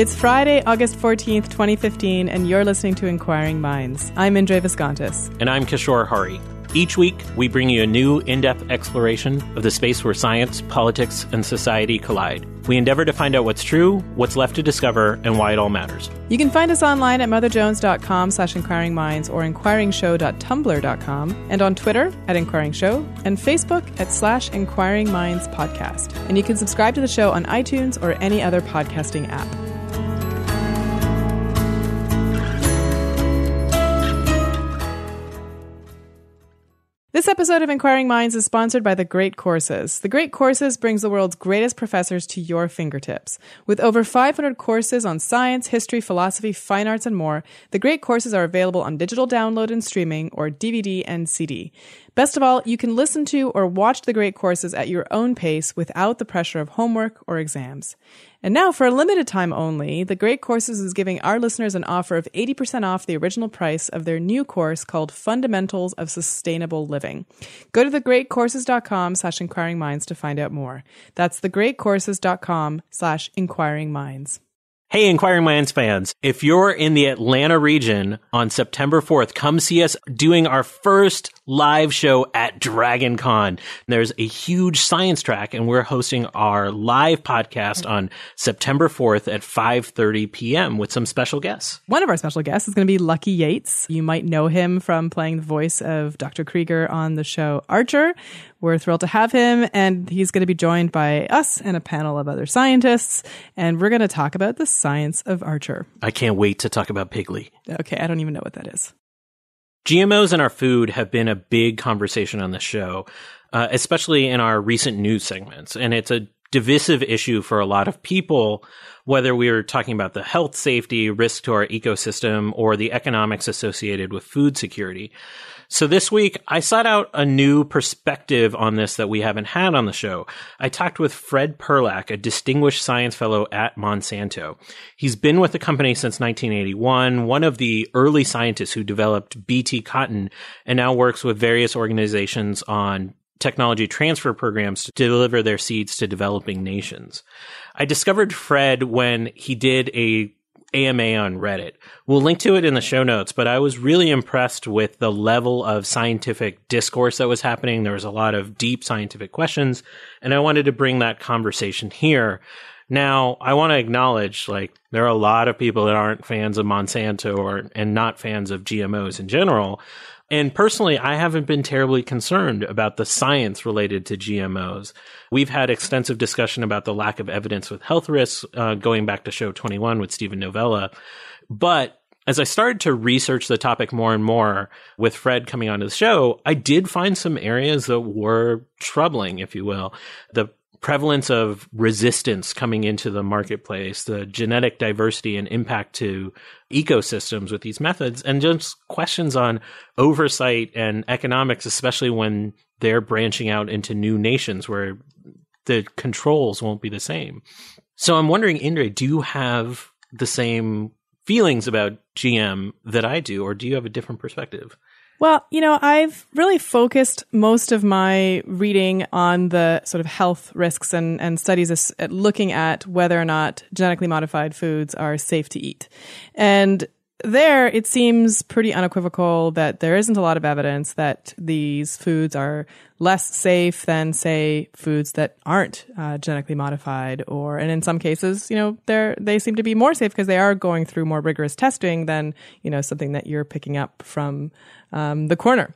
It's Friday, August 14th, 2015, and you're listening to Inquiring Minds. I'm Indre Viskontas. And I'm Kishore Hari. Each week, we bring you a new in depth exploration of the space where science, politics, and society collide. We endeavor to find out what's true, what's left to discover, and why it all matters. You can find us online at motherjones.com slash inquiringminds or inquiringshow.tumblr.com and on Twitter at inquiringshow and Facebook at slash inquiringminds podcast. And you can subscribe to the show on iTunes or any other podcasting app. This episode of Inquiring Minds is sponsored by The Great Courses. The Great Courses brings the world's greatest professors to your fingertips. With over 500 courses on science, history, philosophy, fine arts, and more, The Great Courses are available on digital download and streaming or DVD and CD. Best of all, you can listen to or watch the great courses at your own pace without the pressure of homework or exams. And now, for a limited time only, The Great Courses is giving our listeners an offer of 80% off the original price of their new course called Fundamentals of Sustainable Living. Go to thegreatcourses.com slash inquiring minds to find out more. That's thegreatcourses.com slash inquiring minds. Hey, Inquiring Minds fans, if you're in the Atlanta region on September 4th, come see us doing our first live show at Dragon Con. There's a huge science track and we're hosting our live podcast on September 4th at 5.30 p.m. with some special guests. One of our special guests is going to be Lucky Yates. You might know him from playing the voice of Dr. Krieger on the show Archer. We're thrilled to have him, and he's going to be joined by us and a panel of other scientists, and we're going to talk about the science of Archer. I can't wait to talk about Pigley. Okay, I don't even know what that is. GMOs in our food have been a big conversation on the show, uh, especially in our recent news segments. And it's a divisive issue for a lot of people, whether we are talking about the health safety, risk to our ecosystem, or the economics associated with food security. So this week, I sought out a new perspective on this that we haven't had on the show. I talked with Fred Perlak, a distinguished science fellow at Monsanto. He's been with the company since 1981, one of the early scientists who developed BT cotton, and now works with various organizations on technology transfer programs to deliver their seeds to developing nations. I discovered Fred when he did a AMA on Reddit. We'll link to it in the show notes, but I was really impressed with the level of scientific discourse that was happening. There was a lot of deep scientific questions, and I wanted to bring that conversation here. Now, I want to acknowledge like there are a lot of people that aren't fans of Monsanto or and not fans of GMOs in general. And personally, I haven't been terribly concerned about the science related to GMOs. We've had extensive discussion about the lack of evidence with health risks, uh, going back to show 21 with Steven Novella. But as I started to research the topic more and more with Fred coming onto the show, I did find some areas that were troubling, if you will. The prevalence of resistance coming into the marketplace, the genetic diversity and impact to ecosystems with these methods, and just questions on oversight and economics, especially when they're branching out into new nations where the controls won't be the same. So I'm wondering, Indre, do you have the same feelings about GM that I do, or do you have a different perspective? Well, you know, I've really focused most of my reading on the sort of health risks and, and studies at looking at whether or not genetically modified foods are safe to eat. And there, it seems pretty unequivocal that there isn't a lot of evidence that these foods are less safe than, say, foods that aren't uh, genetically modified, or and in some cases, you know, they they seem to be more safe because they are going through more rigorous testing than you know something that you're picking up from um, the corner.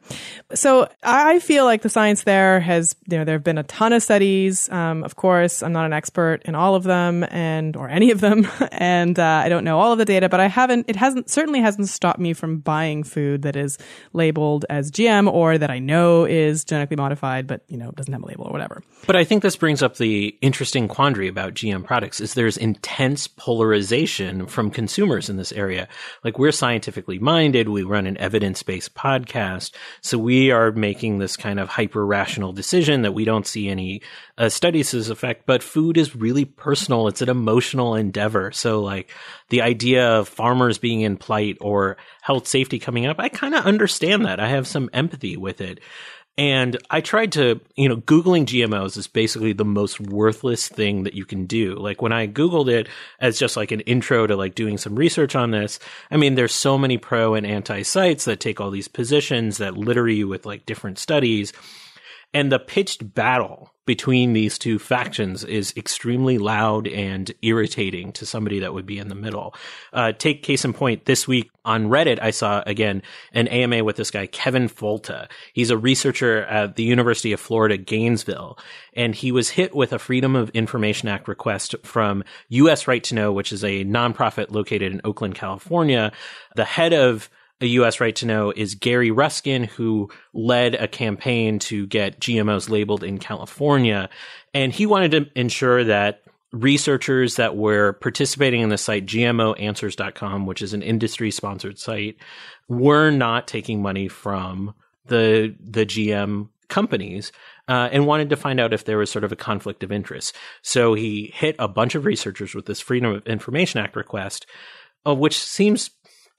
So I feel like the science there has, you know, there have been a ton of studies. Um, of course, I'm not an expert in all of them and, or any of them. And, uh, I don't know all of the data, but I haven't, it hasn't, certainly hasn't stopped me from buying food that is labeled as GM or that I know is genetically modified, but, you know, it doesn't have a label or whatever. But I think this brings up the interesting quandary about GM products is there's intense polarization from consumers in this area. Like we're scientifically minded. We run an evidence-based podcast. So we are making this kind of hyper rational decision that we don't see any uh, studies this effect, but food is really personal. It's an emotional endeavor. So like the idea of farmers being in plight or health safety coming up, I kind of understand that. I have some empathy with it. And I tried to, you know, Googling GMOs is basically the most worthless thing that you can do. Like when I Googled it as just like an intro to like doing some research on this, I mean, there's so many pro and anti sites that take all these positions that litter you with like different studies. And the pitched battle between these two factions is extremely loud and irritating to somebody that would be in the middle. Uh, take case in point, this week on Reddit, I saw again an AMA with this guy, Kevin Folta. He's a researcher at the University of Florida, Gainesville, and he was hit with a Freedom of Information Act request from US Right to Know, which is a nonprofit located in Oakland, California. The head of a U.S. right to know is Gary Ruskin, who led a campaign to get GMOs labeled in California. And he wanted to ensure that researchers that were participating in the site gmoanswers.com, which is an industry sponsored site, were not taking money from the, the GM companies. Uh, and wanted to find out if there was sort of a conflict of interest. So he hit a bunch of researchers with this Freedom of Information Act request, which seems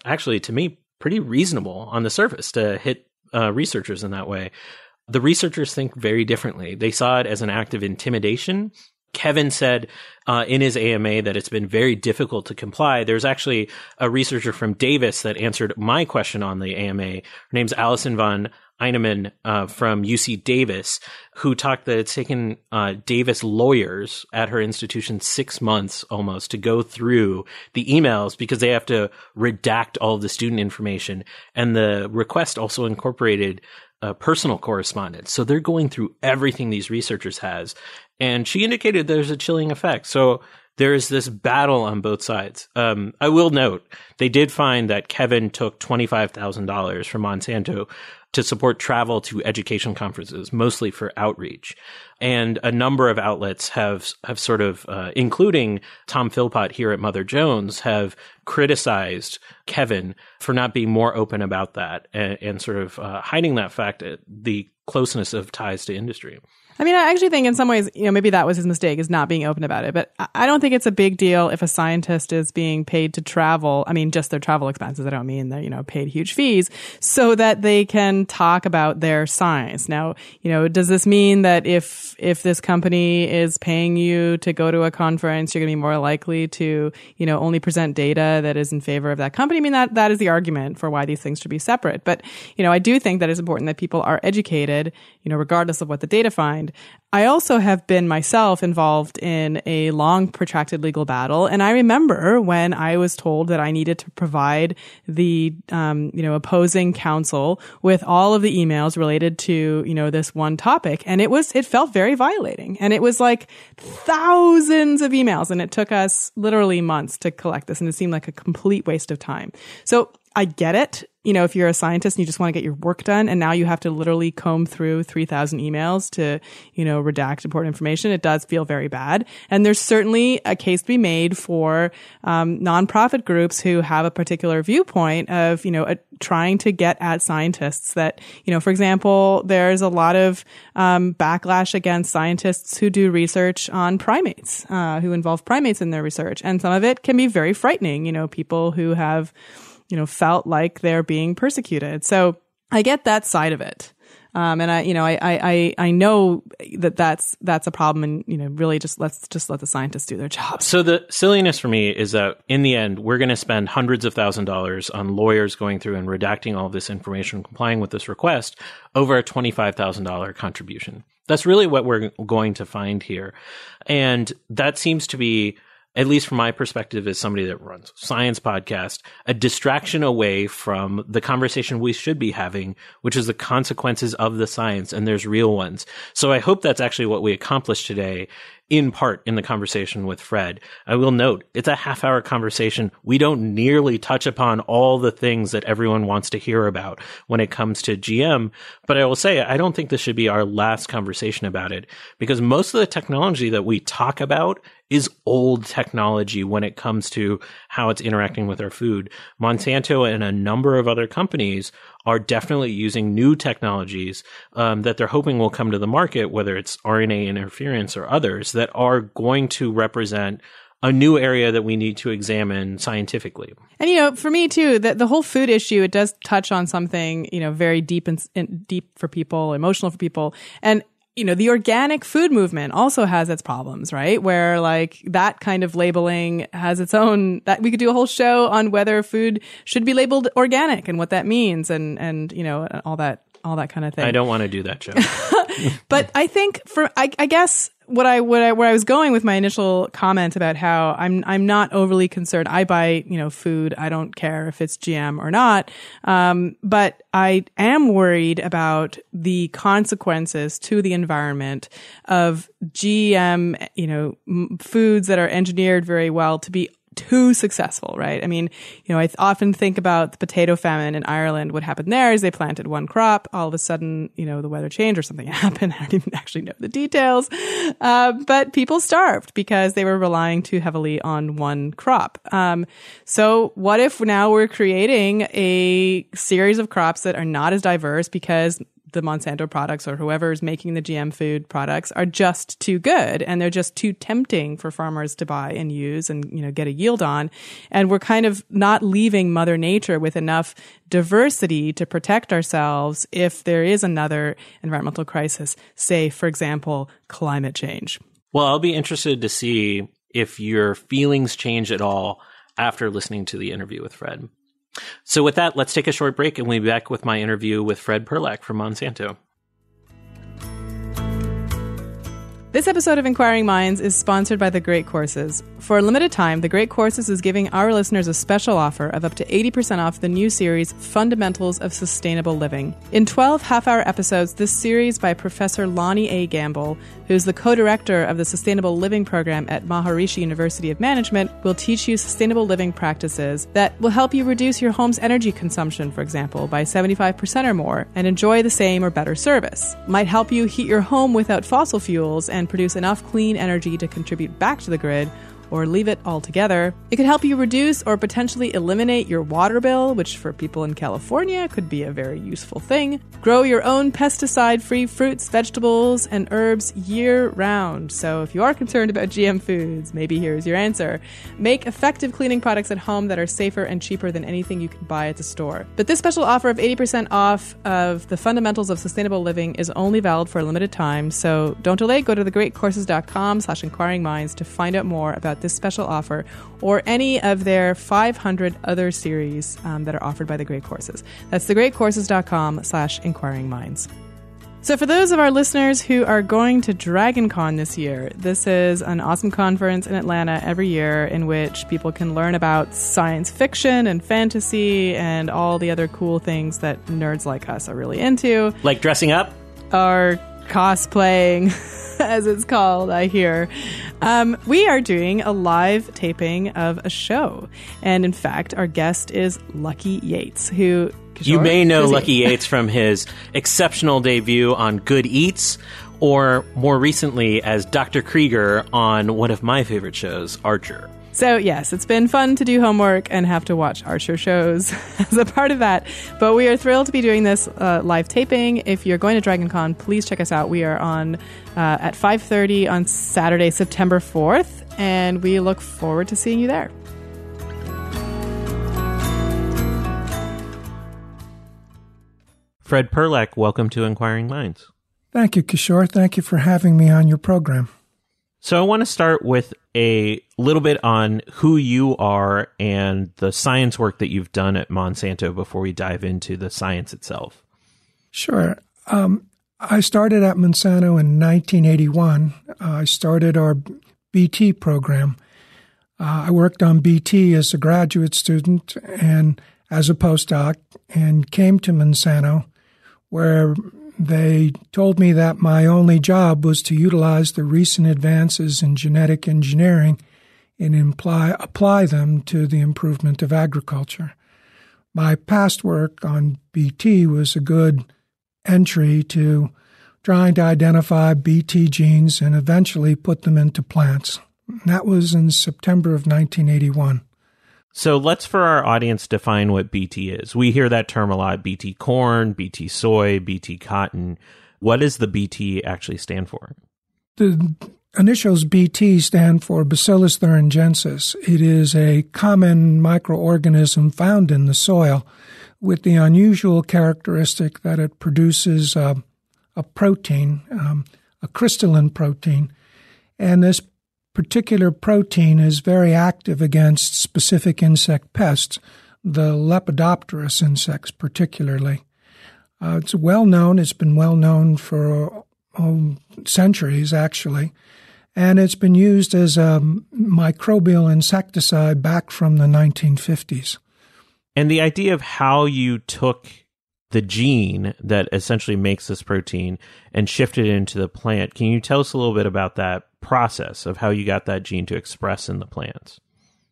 actually to me pretty reasonable on the surface to hit uh, researchers in that way. The researchers think very differently. They saw it as an act of intimidation. Kevin said uh, in his AMA that it's been very difficult to comply. There's actually a researcher from Davis that answered my question on the AMA. Her name's Allison von Heinemann uh, from UC Davis, who talked that it's taken uh, Davis lawyers at her institution six months almost to go through the emails because they have to redact all of the student information. And the request also incorporated uh, personal correspondence. So they're going through everything these researchers has. And she indicated there's a chilling effect. So there is this battle on both sides. Um, I will note they did find that Kevin took twenty five thousand dollars from Monsanto to support travel to education conferences, mostly for outreach. And a number of outlets have have sort of, uh, including Tom Philpott here at Mother Jones, have criticized Kevin for not being more open about that and, and sort of uh, hiding that fact, uh, the closeness of ties to industry. I mean, I actually think in some ways, you know, maybe that was his mistake is not being open about it. But I don't think it's a big deal if a scientist is being paid to travel. I mean, just their travel expenses. I don't mean they're, you know, paid huge fees so that they can talk about their science. Now, you know, does this mean that if, if this company is paying you to go to a conference, you're going to be more likely to, you know, only present data that is in favor of that company? I mean, that, that is the argument for why these things should be separate. But, you know, I do think that it's important that people are educated, you know, regardless of what the data find. I also have been myself involved in a long protracted legal battle. And I remember when I was told that I needed to provide the, um, you know, opposing counsel with all of the emails related to, you know, this one topic. And it was, it felt very violating. And it was like thousands of emails. And it took us literally months to collect this. And it seemed like a complete waste of time. So I get it you know, if you're a scientist and you just want to get your work done and now you have to literally comb through 3000 emails to, you know, redact important information, it does feel very bad. And there's certainly a case to be made for, um, nonprofit groups who have a particular viewpoint of, you know, a, trying to get at scientists that, you know, for example, there's a lot of, um, backlash against scientists who do research on primates, uh, who involve primates in their research. And some of it can be very frightening, you know, people who have, you know, felt like they're being persecuted. So I get that side of it. Um, and I, you know, I, I, I know that that's that's a problem, and you know, really just let's just let the scientists do their job. So the silliness for me is that in the end, we're going to spend hundreds of thousand dollars on lawyers going through and redacting all this information, complying with this request, over a twenty five thousand dollar contribution. That's really what we're going to find here, and that seems to be at least from my perspective as somebody that runs science podcast, a distraction away from the conversation we should be having, which is the consequences of the science. And there's real ones. So I hope that's actually what we accomplished today in part in the conversation with Fred. I will note it's a half hour conversation. We don't nearly touch upon all the things that everyone wants to hear about when it comes to GM. But I will say, I don't think this should be our last conversation about it because most of the technology that we talk about is old technology when it comes to how it's interacting with our food. Monsanto and a number of other companies are definitely using new technologies um, that they're hoping will come to the market, whether it's RNA interference or others, that are going to represent a new area that we need to examine scientifically. And you know, for me too, the, the whole food issue it does touch on something you know very deep and, and deep for people, emotional for people, and you know, the organic food movement also has its problems, right? Where like that kind of labeling has its own that we could do a whole show on whether food should be labeled organic and what that means and and you know all that all that kind of thing. I don't want to do that show. but I think for I, I guess what I what I where I was going with my initial comment about how I'm I'm not overly concerned. I buy you know food. I don't care if it's GM or not. Um, but I am worried about the consequences to the environment of GM you know m- foods that are engineered very well to be too successful, right? I mean, you know, I th- often think about the potato famine in Ireland. What happened there is they planted one crop. All of a sudden, you know, the weather changed or something happened. I don't even actually know the details. Uh, but people starved because they were relying too heavily on one crop. Um, so what if now we're creating a series of crops that are not as diverse because the Monsanto products or whoever is making the GM food products are just too good and they're just too tempting for farmers to buy and use and you know get a yield on. And we're kind of not leaving mother nature with enough diversity to protect ourselves if there is another environmental crisis say for example climate change. Well I'll be interested to see if your feelings change at all after listening to the interview with Fred so, with that, let's take a short break and we'll be back with my interview with Fred Perlak from Monsanto. This episode of Inquiring Minds is sponsored by The Great Courses. For a limited time, The Great Courses is giving our listeners a special offer of up to 80% off the new series, Fundamentals of Sustainable Living. In 12 half hour episodes, this series by Professor Lonnie A. Gamble, who's the co director of the Sustainable Living Program at Maharishi University of Management, will teach you sustainable living practices that will help you reduce your home's energy consumption, for example, by 75% or more, and enjoy the same or better service. Might help you heat your home without fossil fuels and and produce enough clean energy to contribute back to the grid or leave it altogether. It could help you reduce or potentially eliminate your water bill, which for people in California could be a very useful thing. Grow your own pesticide free fruits, vegetables, and herbs year round. So if you are concerned about GM foods, maybe here's your answer. Make effective cleaning products at home that are safer and cheaper than anything you can buy at the store. But this special offer of 80% off of the fundamentals of sustainable living is only valid for a limited time. So don't delay. Go to thegreatcourses.com slash inquiring minds to find out more about this special offer or any of their 500 other series um, that are offered by the Great Courses. That's thegreatcourses.com slash inquiring minds. So, for those of our listeners who are going to DragonCon this year, this is an awesome conference in Atlanta every year in which people can learn about science fiction and fantasy and all the other cool things that nerds like us are really into. Like dressing up? Or cosplaying. as it's called, I hear. Um, we are doing a live taping of a show. And in fact, our guest is Lucky Yates, who. Kishore, you may know Lucky Yates from his exceptional debut on Good Eats, or more recently as Dr. Krieger on one of my favorite shows, Archer. So, yes, it's been fun to do homework and have to watch Archer shows as a part of that. But we are thrilled to be doing this uh, live taping. If you're going to DragonCon, please check us out. We are on uh, at 5.30 on Saturday, September 4th, and we look forward to seeing you there. Fred Perlak, welcome to Inquiring Minds. Thank you, Kishore. Thank you for having me on your program. So, I want to start with a little bit on who you are and the science work that you've done at Monsanto before we dive into the science itself. Sure. Um, I started at Monsanto in 1981. Uh, I started our BT program. Uh, I worked on BT as a graduate student and as a postdoc and came to Monsanto where they told me that my only job was to utilize the recent advances in genetic engineering and imply, apply them to the improvement of agriculture. My past work on BT was a good entry to trying to identify BT genes and eventually put them into plants. That was in September of 1981. So let's, for our audience, define what BT is. We hear that term a lot BT corn, BT soy, BT cotton. What does the BT actually stand for? The initials BT stand for Bacillus thuringiensis. It is a common microorganism found in the soil with the unusual characteristic that it produces a protein, um, a crystalline protein. And this particular protein is very active against specific insect pests, the Lepidopterous insects particularly. Uh, it's well known, it's been well known for um, centuries actually, and it's been used as a microbial insecticide back from the 1950s. And the idea of how you took the gene that essentially makes this protein and shifted it into the plant, can you tell us a little bit about that process of how you got that gene to express in the plants?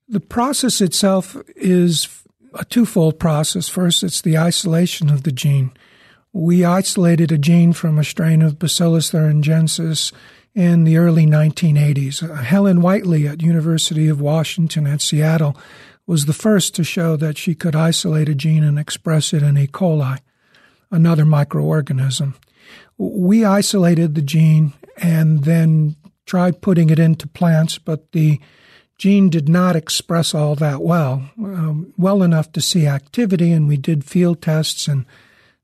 The process itself is a twofold process. First, it's the isolation of the gene. We isolated a gene from a strain of Bacillus thuringiensis in the early 1980s. Uh, Helen Whiteley at University of Washington at Seattle was the first to show that she could isolate a gene and express it in E. coli, another microorganism. We isolated the gene and then tried putting it into plants, but the gene did not express all that well, um, well enough to see activity, and we did field tests in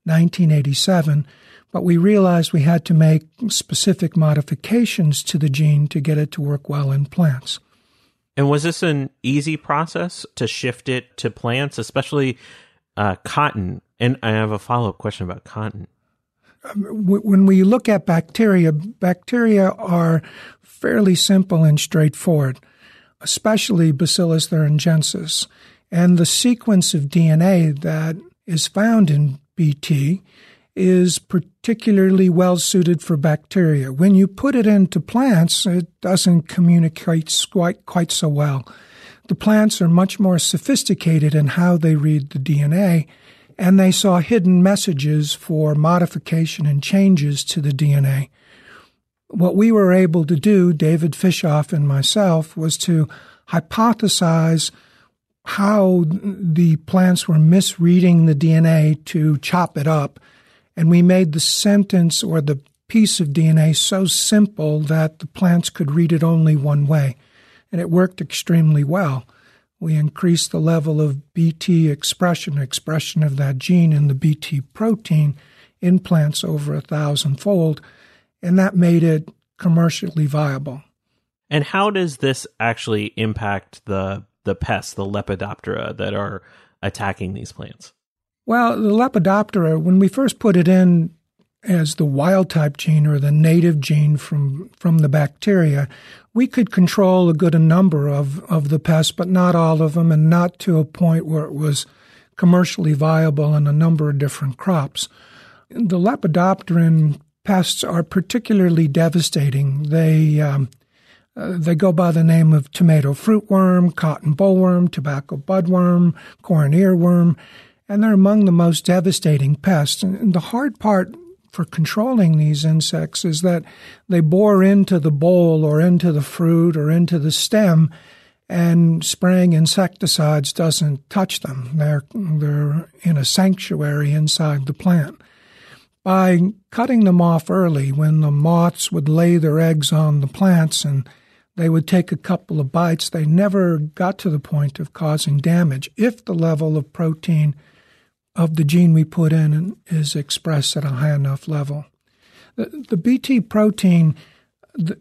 1987. But we realized we had to make specific modifications to the gene to get it to work well in plants. And was this an easy process to shift it to plants, especially uh, cotton? And I have a follow up question about cotton when we look at bacteria, bacteria are fairly simple and straightforward, especially Bacillus thuringiensis. And the sequence of DNA that is found in BT is particularly well suited for bacteria. When you put it into plants, it doesn't communicate quite, quite so well. The plants are much more sophisticated in how they read the DNA, and they saw hidden messages for modification and changes to the DNA. What we were able to do, David Fischhoff and myself, was to hypothesize how the plants were misreading the DNA to chop it up. And we made the sentence or the piece of DNA so simple that the plants could read it only one way. And it worked extremely well we increased the level of BT expression, expression of that gene in the BT protein in plants over a thousandfold, and that made it commercially viable. And how does this actually impact the the pests, the Lepidoptera that are attacking these plants? Well, the Lepidoptera, when we first put it in as the wild type gene or the native gene from, from the bacteria, we could control a good number of, of the pests, but not all of them, and not to a point where it was commercially viable in a number of different crops. The lepidopteran pests are particularly devastating. They um, uh, they go by the name of tomato fruitworm, cotton bollworm, tobacco budworm, corn earworm, and they're among the most devastating pests. And the hard part for controlling these insects is that they bore into the boll or into the fruit or into the stem and spraying insecticides doesn't touch them. They're, they're in a sanctuary inside the plant. By cutting them off early, when the moths would lay their eggs on the plants and they would take a couple of bites, they never got to the point of causing damage if the level of protein of the gene we put in is expressed at a high enough level. The, the Bt protein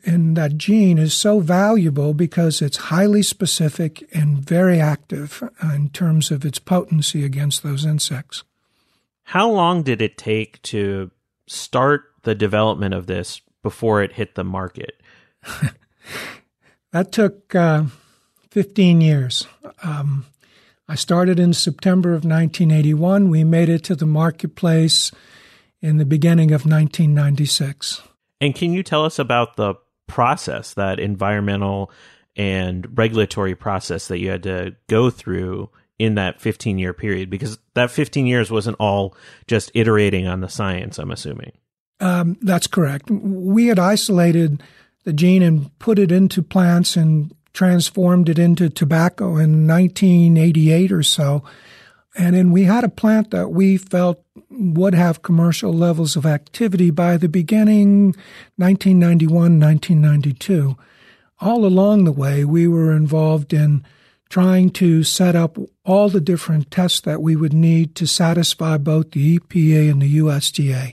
in that gene is so valuable because it's highly specific and very active in terms of its potency against those insects. How long did it take to start the development of this before it hit the market? that took uh, 15 years. Um, I started in September of 1981. We made it to the marketplace in the beginning of 1996. And can you tell us about the process, that environmental and regulatory process that you had to go through in that 15 year period? Because that 15 years wasn't all just iterating on the science, I'm assuming. Um, that's correct. We had isolated the gene and put it into plants and transformed it into tobacco in 1988 or so. And then we had a plant that we felt would have commercial levels of activity by the beginning 1991, 1992. All along the way, we were involved in trying to set up all the different tests that we would need to satisfy both the EPA and the USDA.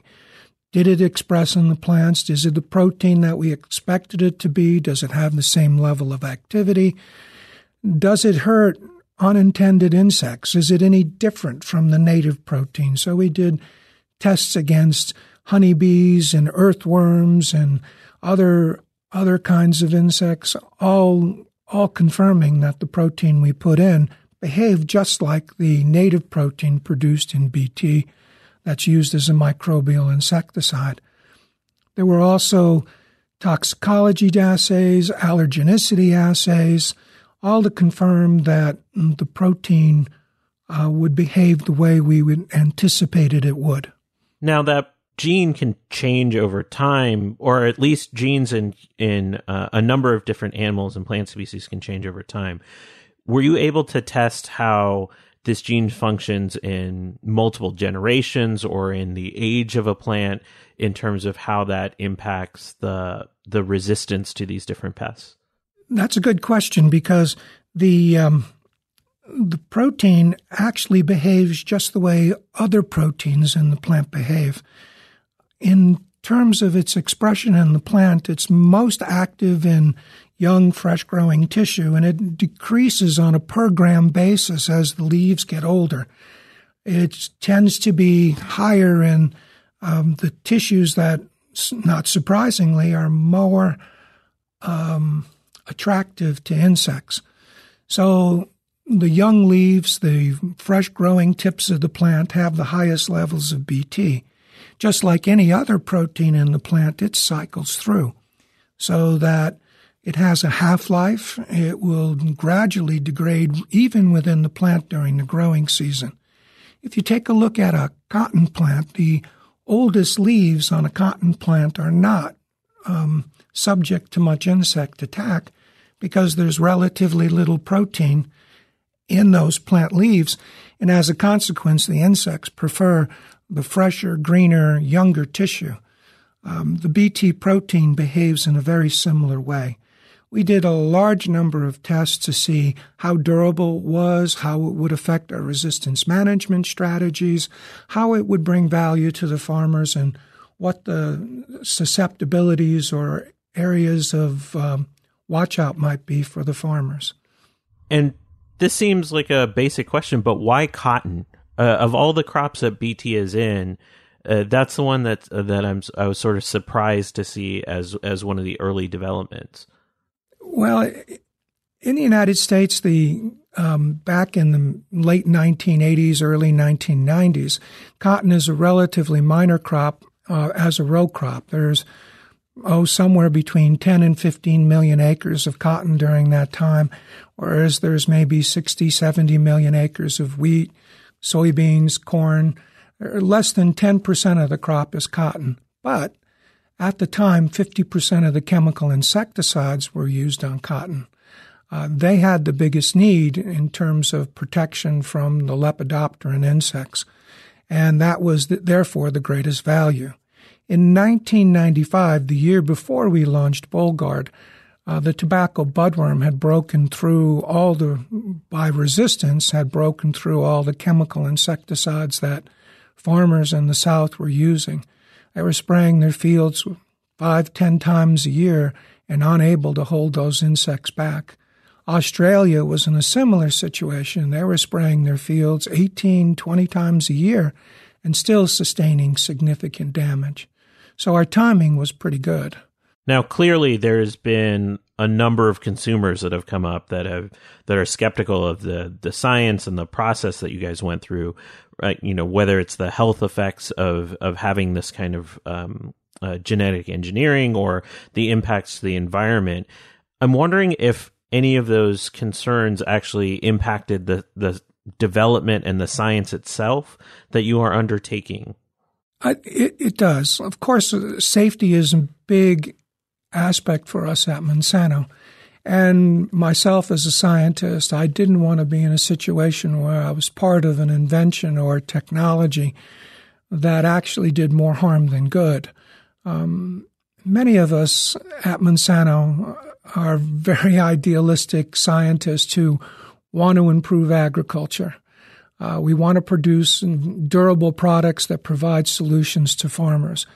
Did it express in the plants? Is it the protein that we expected it to be? Does it have the same level of activity? Does it hurt unintended insects? Is it any different from the native protein? So we did tests against honeybees and earthworms and other other kinds of insects, all all confirming that the protein we put in behaved just like the native protein produced in BT that's used as a microbial insecticide. There were also toxicology assays, allergenicity assays, all to confirm that the protein uh, would behave the way we would anticipated it would. Now that gene can change over time, or at least genes in in uh, a number of different animals and plant species can change over time. Were you able to test how this gene functions in multiple generations or in the age of a plant in terms of how that impacts the the resistance to these different pests? That's a good question because the um, the protein actually behaves just the way other proteins in the plant behave. In terms of its expression in the plant, it's most active in young, fresh growing tissue, and it decreases on a per gram basis as the leaves get older. It tends to be higher in um, the tissues that, not surprisingly, are more um, attractive to insects. So the young leaves, the fresh growing tips of the plant have the highest levels of BT. Just like any other protein in the plant, it cycles through so that it has a half life. It will gradually degrade even within the plant during the growing season. If you take a look at a cotton plant, the oldest leaves on a cotton plant are not um, subject to much insect attack because there's relatively little protein in those plant leaves. And as a consequence, the insects prefer the fresher, greener, younger tissue. Um, the BT protein behaves in a very similar way. We did a large number of tests to see how durable it was, how it would affect our resistance management strategies, how it would bring value to the farmers, and what the susceptibilities or areas of um, watch out might be for the farmers. And this seems like a basic question, but why cotton? Uh, of all the crops that BT is in, uh, that's the one that uh, that I'm I was sort of surprised to see as as one of the early developments. Well, in the United States, the um, back in the late 1980s, early 1990s, cotton is a relatively minor crop uh, as a row crop. There's oh, somewhere between 10 and 15 million acres of cotton during that time, whereas there's maybe 60, 70 million acres of wheat, soybeans, corn. Less than 10% of the crop is cotton. But at the time, 50% of the chemical insecticides were used on cotton. Uh, they had the biggest need in terms of protection from the lepidopteran insects, and that was the, therefore the greatest value. In 1995, the year before we launched Bollgard, uh, the tobacco budworm had broken through all the, by resistance, had broken through all the chemical insecticides that farmers in the South were using. They were spraying their fields five, ten times a year and unable to hold those insects back. Australia was in a similar situation. They were spraying their fields 18, 20 times a year and still sustaining significant damage. So our timing was pretty good. Now, clearly, there's been a number of consumers that have come up that have that are skeptical of the the science and the process that you guys went through. Right, you know, whether it's the health effects of of having this kind of um, uh, genetic engineering or the impacts to the environment. I'm wondering if any of those concerns actually impacted the the development and the science itself that you are undertaking. I, it, it does. Of course, safety is a big aspect for us at Monsanto. And myself as a scientist, I didn't want to be in a situation where I was part of an invention or technology that actually did more harm than good. Um, many of us at Monsanto are very idealistic scientists who want to improve agriculture. Uh, we want to produce durable products that provide solutions to farmers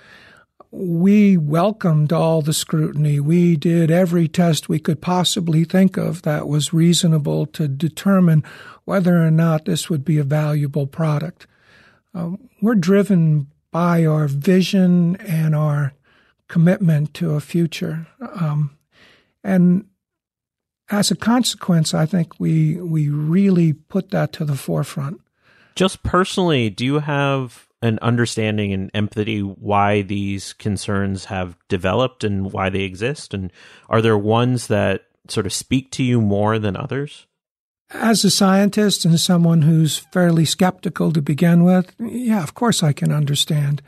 we welcomed all the scrutiny. We did every test we could possibly think of that was reasonable to determine whether or not this would be a valuable product. Um, we're driven by our vision and our commitment to a future. Um, and as a consequence, I think we we really put that to the forefront. Just personally, do you have an understanding and empathy why these concerns have developed and why they exist? And are there ones that sort of speak to you more than others? As a scientist and someone who's fairly skeptical to begin with, yeah, of course I can understand.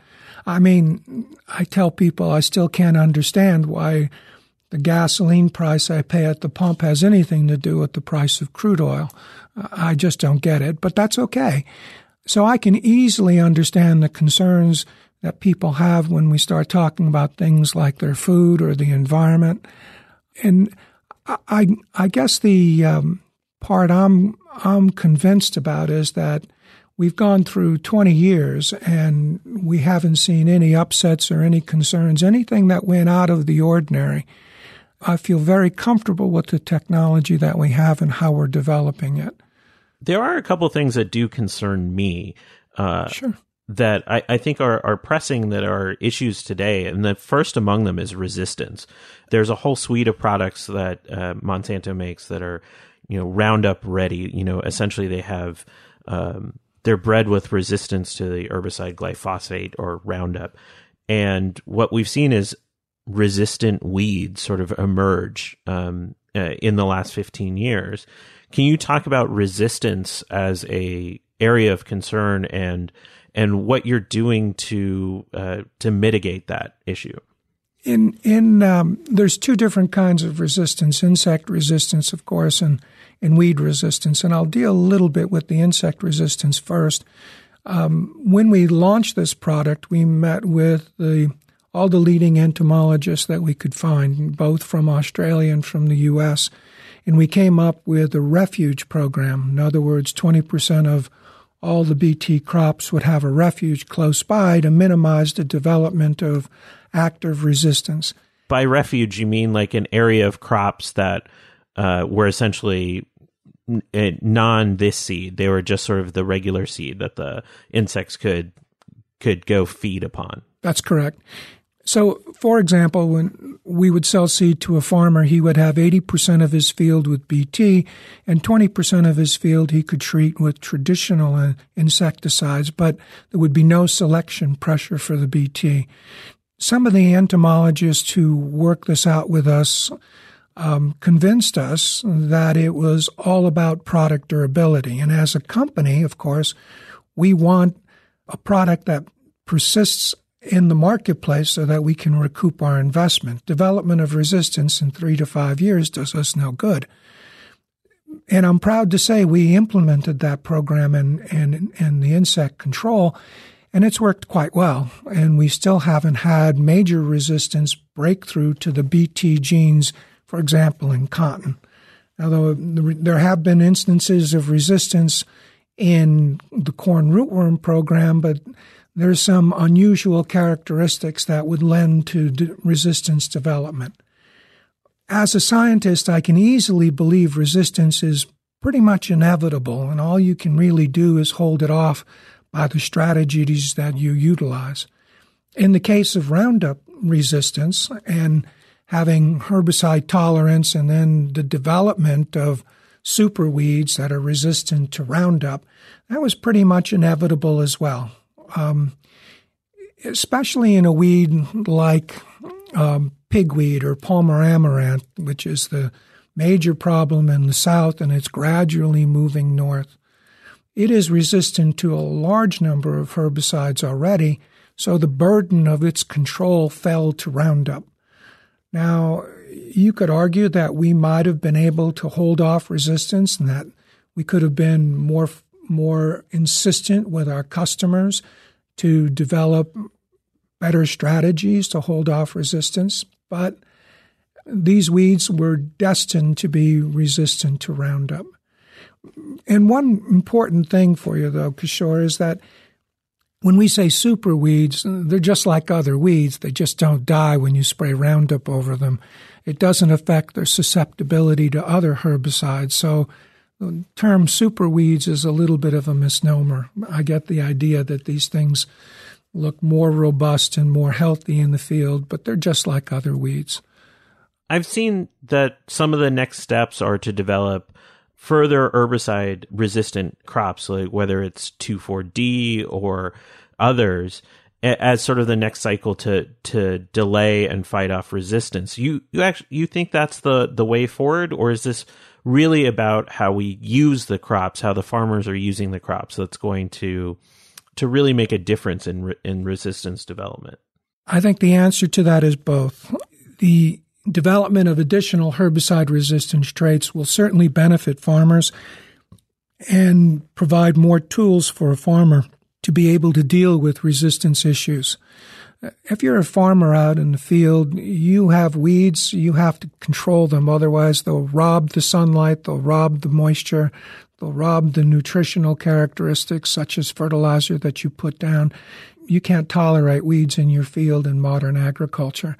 I mean, I tell people I still can't understand why the gasoline price I pay at the pump has anything to do with the price of crude oil. I just don't get it, but that's okay. So I can easily understand the concerns that people have when we start talking about things like their food or the environment. And I, I guess the um, part I'm I'm convinced about is that we've gone through 20 years and we haven't seen any upsets or any concerns, anything that went out of the ordinary. I feel very comfortable with the technology that we have and how we're developing it there are a couple things that do concern me. Uh, sure. That I, I think are, are pressing that are issues today. And the first among them is resistance. There's a whole suite of products that uh, Monsanto makes that are, you know, Roundup ready. You know, essentially they have, um, they're bred with resistance to the herbicide glyphosate or Roundup. And what we've seen is resistant weeds sort of emerge um, uh, in the last 15 years. Can you talk about resistance as a area of concern and and what you're doing to uh, to mitigate that issue? In in um, there's two different kinds of resistance: insect resistance, of course, and and weed resistance. And I'll deal a little bit with the insect resistance first. Um, when we launched this product, we met with the all the leading entomologists that we could find, both from Australia and from the U.S and we came up with a refuge program. In other words, 20% of all the BT crops would have a refuge close by to minimize the development of active resistance. By refuge, you mean like an area of crops that uh, were essentially eh, non this seed. They were just sort of the regular seed that the insects could could go feed upon. That's correct. So, for example, when we would sell seed to a farmer, he would have 80% of his field with BT and 20% of his field he could treat with traditional uh, insecticides, but there would be no selection pressure for the BT. Some of the entomologists who worked this out with us um, convinced us that it was all about product durability. And as a company, of course, we want a product that persists in the marketplace so that we can recoup our investment. Development of resistance in three to five years does us no good. And I'm proud to say we implemented that program in, in, in the insect control, and it's worked quite well. And we still haven't had major resistance breakthrough to the BT genes for example, in cotton. Although there have been instances of resistance in the corn rootworm program, but there's some unusual characteristics that would lend to resistance development. As a scientist, I can easily believe resistance is pretty much inevitable, and all you can really do is hold it off by the strategies that you utilize. In the case of Roundup resistance and having herbicide tolerance and then the development of super weeds that are resistant to Roundup, that was pretty much inevitable as well. Um, especially in a weed like um, pigweed or Palmer amaranth, which is the major problem in the south and it's gradually moving north. It is resistant to a large number of herbicides already, so the burden of its control fell to Roundup. Now, you could argue that we might have been able to hold off resistance and that we could have been more more insistent with our customers to develop better strategies to hold off resistance, but these weeds were destined to be resistant to Roundup. And one important thing for you, though, Kishore, is that when we say super weeds, they're just like other weeds. They just don't die when you spray Roundup over them. It doesn't affect their susceptibility to other herbicides. So the term super weeds is a little bit of a misnomer. I get the idea that these things look more robust and more healthy in the field, but they're just like other weeds. I've seen that some of the next steps are to develop further herbicide resistant crops, like whether it's 2,4-D or others, as sort of the next cycle to to delay and fight off resistance. You you actually you think that's the the way forward, or is this really about how we use the crops, how the farmers are using the crops that's going to to really make a difference in in resistance development? I think the answer to that is both. The development of additional herbicide resistance traits will certainly benefit farmers and provide more tools for a farmer to be able to deal with resistance issues. If you're a farmer out in the field, you have weeds, you have to control them. Otherwise, they'll rob the sunlight, they'll rob the moisture, they'll rob the nutritional characteristics, such as fertilizer that you put down. You can't tolerate weeds in your field in modern agriculture.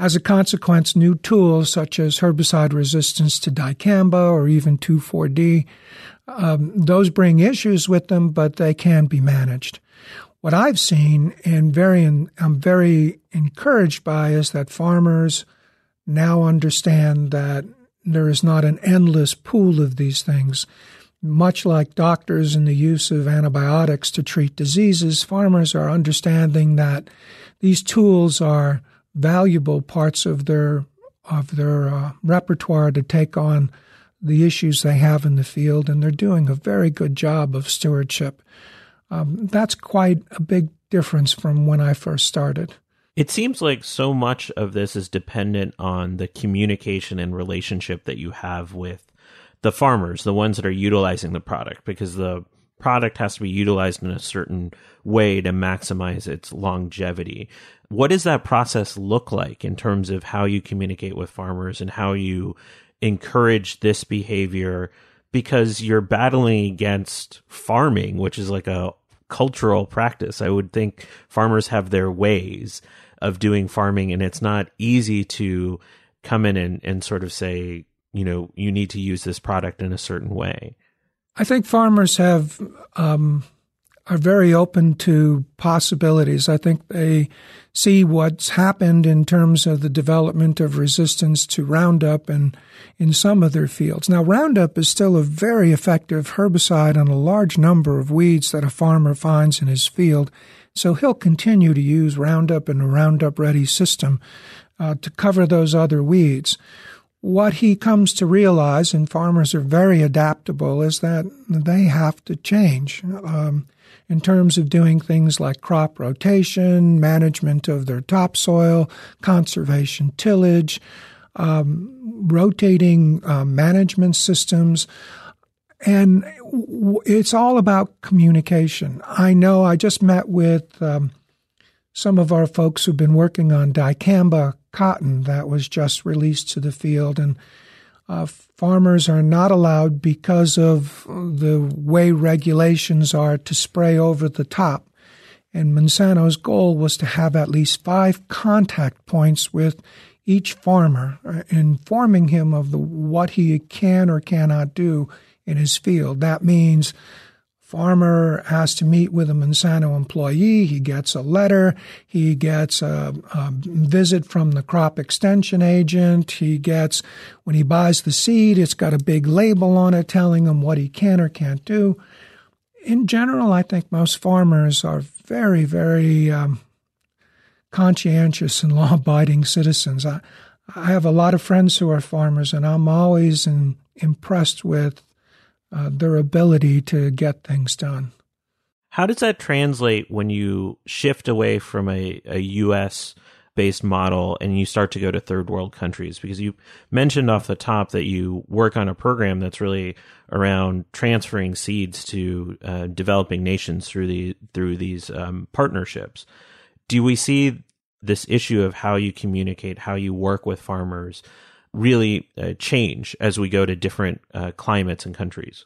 As a consequence, new tools such as herbicide resistance to dicamba or even 2,4-D, um, those bring issues with them, but they can be managed. What I've seen and very, I'm very encouraged by is that farmers now understand that there is not an endless pool of these things. Much like doctors in the use of antibiotics to treat diseases, farmers are understanding that these tools are valuable parts of their of their uh, repertoire to take on the issues they have in the field, and they're doing a very good job of stewardship. Um, that's quite a big difference from when I first started. It seems like so much of this is dependent on the communication and relationship that you have with the farmers, the ones that are utilizing the product, because the product has to be utilized in a certain way to maximize its longevity. What does that process look like in terms of how you communicate with farmers and how you encourage this behavior? Because you're battling against farming, which is like a cultural practice. I would think farmers have their ways of doing farming, and it's not easy to come in and, and sort of say, you know, you need to use this product in a certain way. I think farmers have um, are very open to possibilities. I think they see what's happened in terms of the development of resistance to Roundup and in some of their fields. Now, Roundup is still a very effective herbicide on a large number of weeds that a farmer finds in his field, so he'll continue to use Roundup and a Roundup Ready system uh, to cover those other weeds what he comes to realize, and farmers are very adaptable, is that they have to change um, in terms of doing things like crop rotation, management of their topsoil, conservation tillage, um, rotating uh, management systems. And it's all about communication. I know I just met with um, some of our folks who've been working on dicamba cotton that was just released to the field. And uh, farmers are not allowed because of the way regulations are to spray over the top. And Monsanto's goal was to have at least five contact points with each farmer, uh, informing him of the, what he can or cannot do in his field. That means farmer has to meet with a Monsanto employee. He gets a letter. He gets a, a, visit from the crop extension agent. He gets, when he buys the seed, it's got a big label on it telling him what he can or can't do. In general, I think most farmers are very, very um, conscientious and law abiding citizens. I, I have a lot of friends who are farmers, and I'm always in, impressed with uh, their ability to get things done. How does that translate when you shift away from a, a U.S. based model and you start to go to third world countries? Because you mentioned off the top that you work on a program that's really around transferring seeds to uh, developing nations through the through these um, partnerships. Do we see this issue of how you communicate, how you work with farmers? Really uh, change as we go to different uh, climates and countries?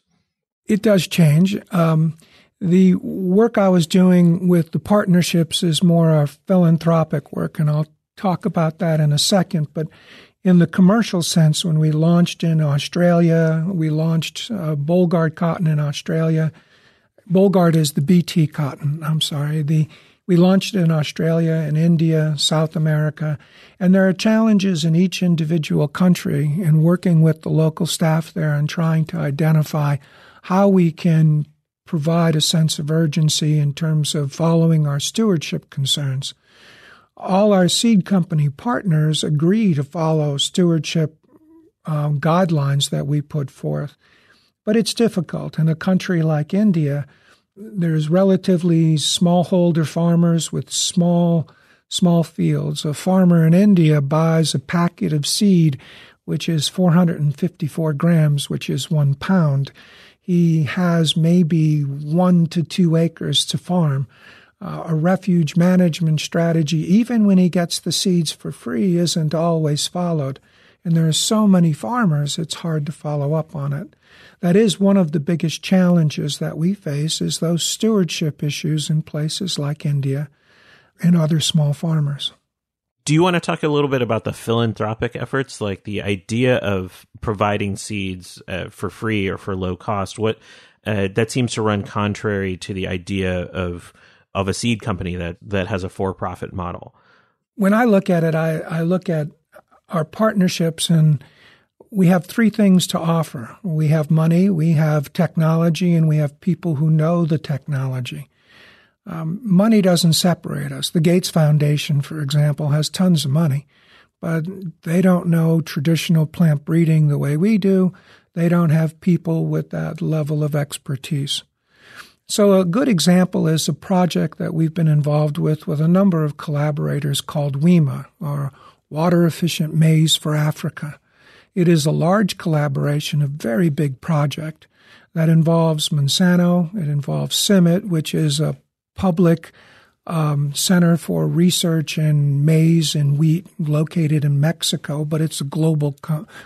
It does change. Um, the work I was doing with the partnerships is more a philanthropic work, and I'll talk about that in a second. But in the commercial sense, when we launched in Australia, we launched uh, Bollgard cotton in Australia. Bollgard is the BT cotton. I'm sorry. The we launched in Australia and India, South America, and there are challenges in each individual country in working with the local staff there and trying to identify how we can provide a sense of urgency in terms of following our stewardship concerns. All our seed company partners agree to follow stewardship um, guidelines that we put forth. But it's difficult. In a country like India, there's relatively smallholder farmers with small small fields. A farmer in India buys a packet of seed, which is 454 grams, which is one pound. He has maybe one to two acres to farm. Uh, a refuge management strategy, even when he gets the seeds for free, isn't always followed. And there are so many farmers, it's hard to follow up on it. That is one of the biggest challenges that we face is those stewardship issues in places like India and other small farmers. Do you want to talk a little bit about the philanthropic efforts, like the idea of providing seeds uh, for free or for low cost? What uh, that seems to run contrary to the idea of of a seed company that that has a for profit model. When I look at it, I, I look at our partnerships and we have three things to offer. We have money, we have technology, and we have people who know the technology. Um, money doesn't separate us. The Gates Foundation, for example, has tons of money, but they don't know traditional plant breeding the way we do. They don't have people with that level of expertise. So, a good example is a project that we've been involved with with a number of collaborators called WEMA, or Water Efficient Maize for Africa. It is a large collaboration, a very big project that involves Monsanto, it involves CIMMYT, which is a public um, center for research in maize and wheat located in Mexico, but it's a global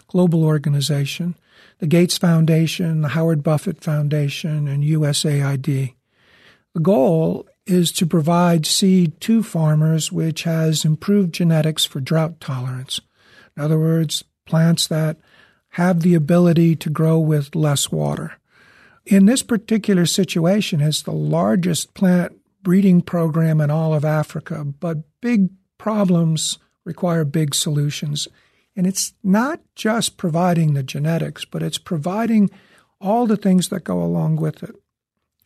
global organization. The Gates Foundation, the Howard Buffett Foundation, and USAID. The goal is to provide seed to farmers which has improved genetics for drought tolerance. In other words, plants that have the ability to grow with less water. In this particular situation, it's the largest plant breeding program in all of Africa, but big problems require big solutions. And it's not just providing the genetics, but it's providing all the things that go along with it.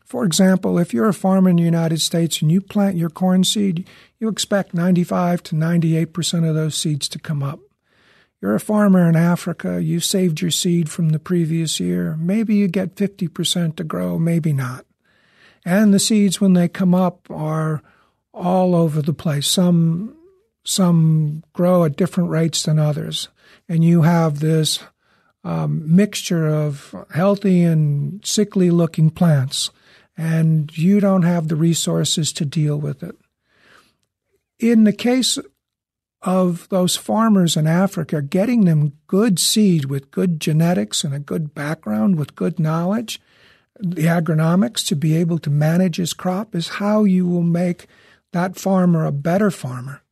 For example, if you're a farmer in the United States and you plant your corn seed, you expect 95 to 98% of those seeds to come up. You're a farmer in Africa, you saved your seed from the previous year. Maybe you get 50% to grow, maybe not. And the seeds, when they come up, are all over the place. Some, some grow at different rates than others. And you have this um, mixture of healthy and sickly looking plants, and you don't have the resources to deal with it. In the case of those farmers in Africa, getting them good seed with good genetics and a good background with good knowledge, the agronomics to be able to manage his crop is how you will make that farmer a better farmer.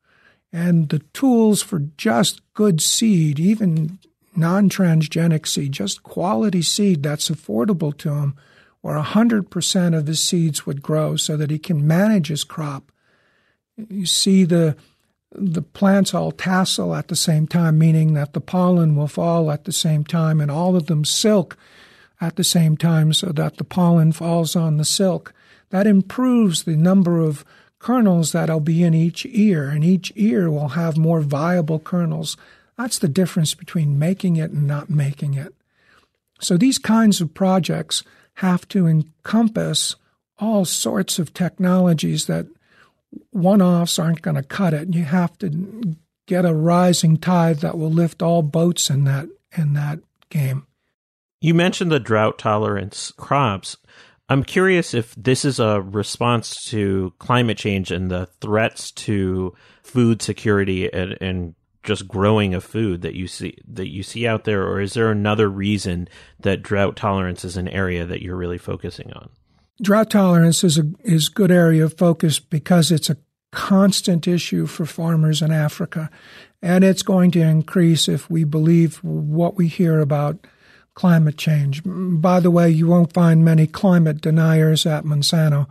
And the tools for just good seed, even non transgenic seed, just quality seed that's affordable to him, where 100% of his seeds would grow so that he can manage his crop. You see the the plants all tassel at the same time, meaning that the pollen will fall at the same time, and all of them silk at the same time so that the pollen falls on the silk. That improves the number of kernels that'll be in each ear, and each ear will have more viable kernels. That's the difference between making it and not making it. So these kinds of projects have to encompass all sorts of technologies that one offs aren't going to cut it. You have to get a rising tide that will lift all boats in that in that game. You mentioned the drought tolerance crops. I'm curious if this is a response to climate change and the threats to food security and, and just growing of food that you see that you see out there, or is there another reason that drought tolerance is an area that you're really focusing on? Drought tolerance is a is good area of focus because it's a constant issue for farmers in Africa, and it's going to increase if we believe what we hear about climate change. By the way, you won't find many climate deniers at Monsanto.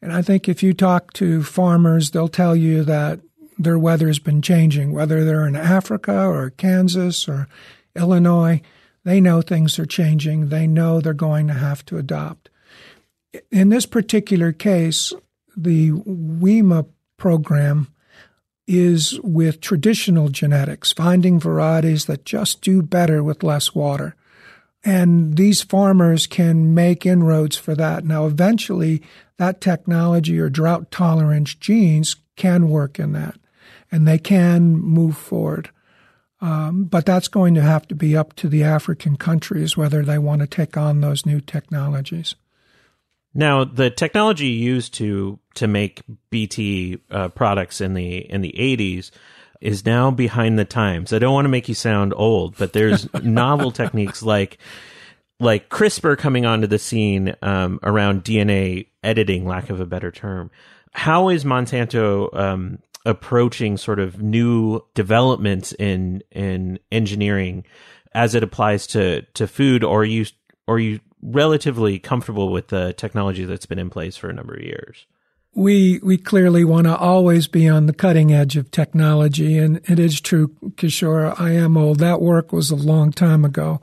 And I think if you talk to farmers, they'll tell you that their weather's been changing, whether they're in Africa or Kansas or Illinois. They know things are changing. They know they're going to have to adopt. In this particular case, the WEMA program is with traditional genetics, finding varieties that just do better with less water. And these farmers can make inroads for that. Now, eventually, that technology or drought tolerance genes can work in that, and they can move forward. Um, but that's going to have to be up to the African countries whether they want to take on those new technologies. Now, the technology used to to make BT uh, products in the in the eighties is now behind the times. I don't want to make you sound old, but there's novel techniques like like CRISPR coming onto the scene um, around DNA editing, lack of a better term. How is Monsanto um, approaching sort of new developments in in engineering as it applies to to food, or you or you relatively comfortable with the technology that's been in place for a number of years. We we clearly want to always be on the cutting edge of technology, and it is true, Kishore. I am old. That work was a long time ago.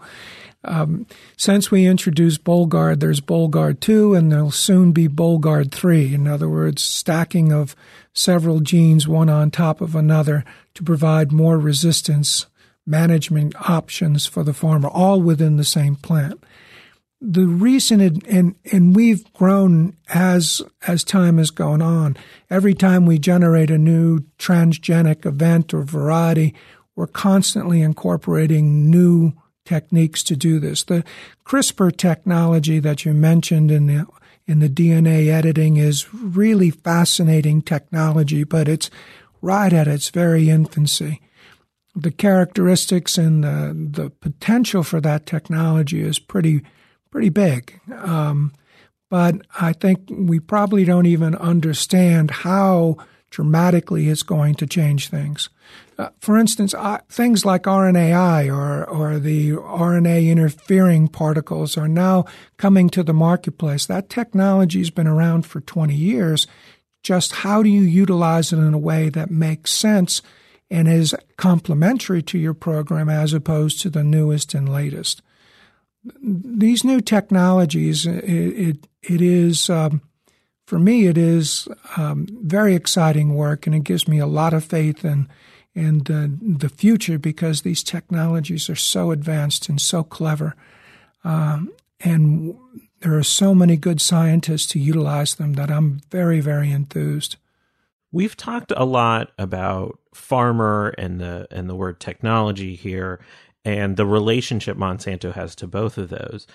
Um, since we introduced Bollgard, there's Bollgard 2, and there'll soon be Bollgard 3. In other words, stacking of several genes one on top of another to provide more resistance management options for the farmer, all within the same plant the reason it, and and we've grown as as time has gone on. Every time we generate a new transgenic event or variety, we're constantly incorporating new techniques to do this. The CRISPR technology that you mentioned in the in the DNA editing is really fascinating technology, but it's right at its very infancy. The characteristics and the, the potential for that technology is pretty pretty big. Um, but I think we probably don't even understand how dramatically it's going to change things. Uh, for instance, things like RNAi or, or the RNA interfering particles are now coming to the marketplace. That technology has been around for 20 years. Just how do you utilize it in a way that makes sense and is complementary to your program as opposed to the newest and latest? These new technologies, it, it, it is, um, for me, it is um, very exciting work, and it gives me a lot of faith in, in the, the future because these technologies are so advanced and so clever. Um, and there are so many good scientists to utilize them that I'm very, very enthused. We've talked a lot about farmer and the and the word technology here and the relationship Monsanto has to both of those.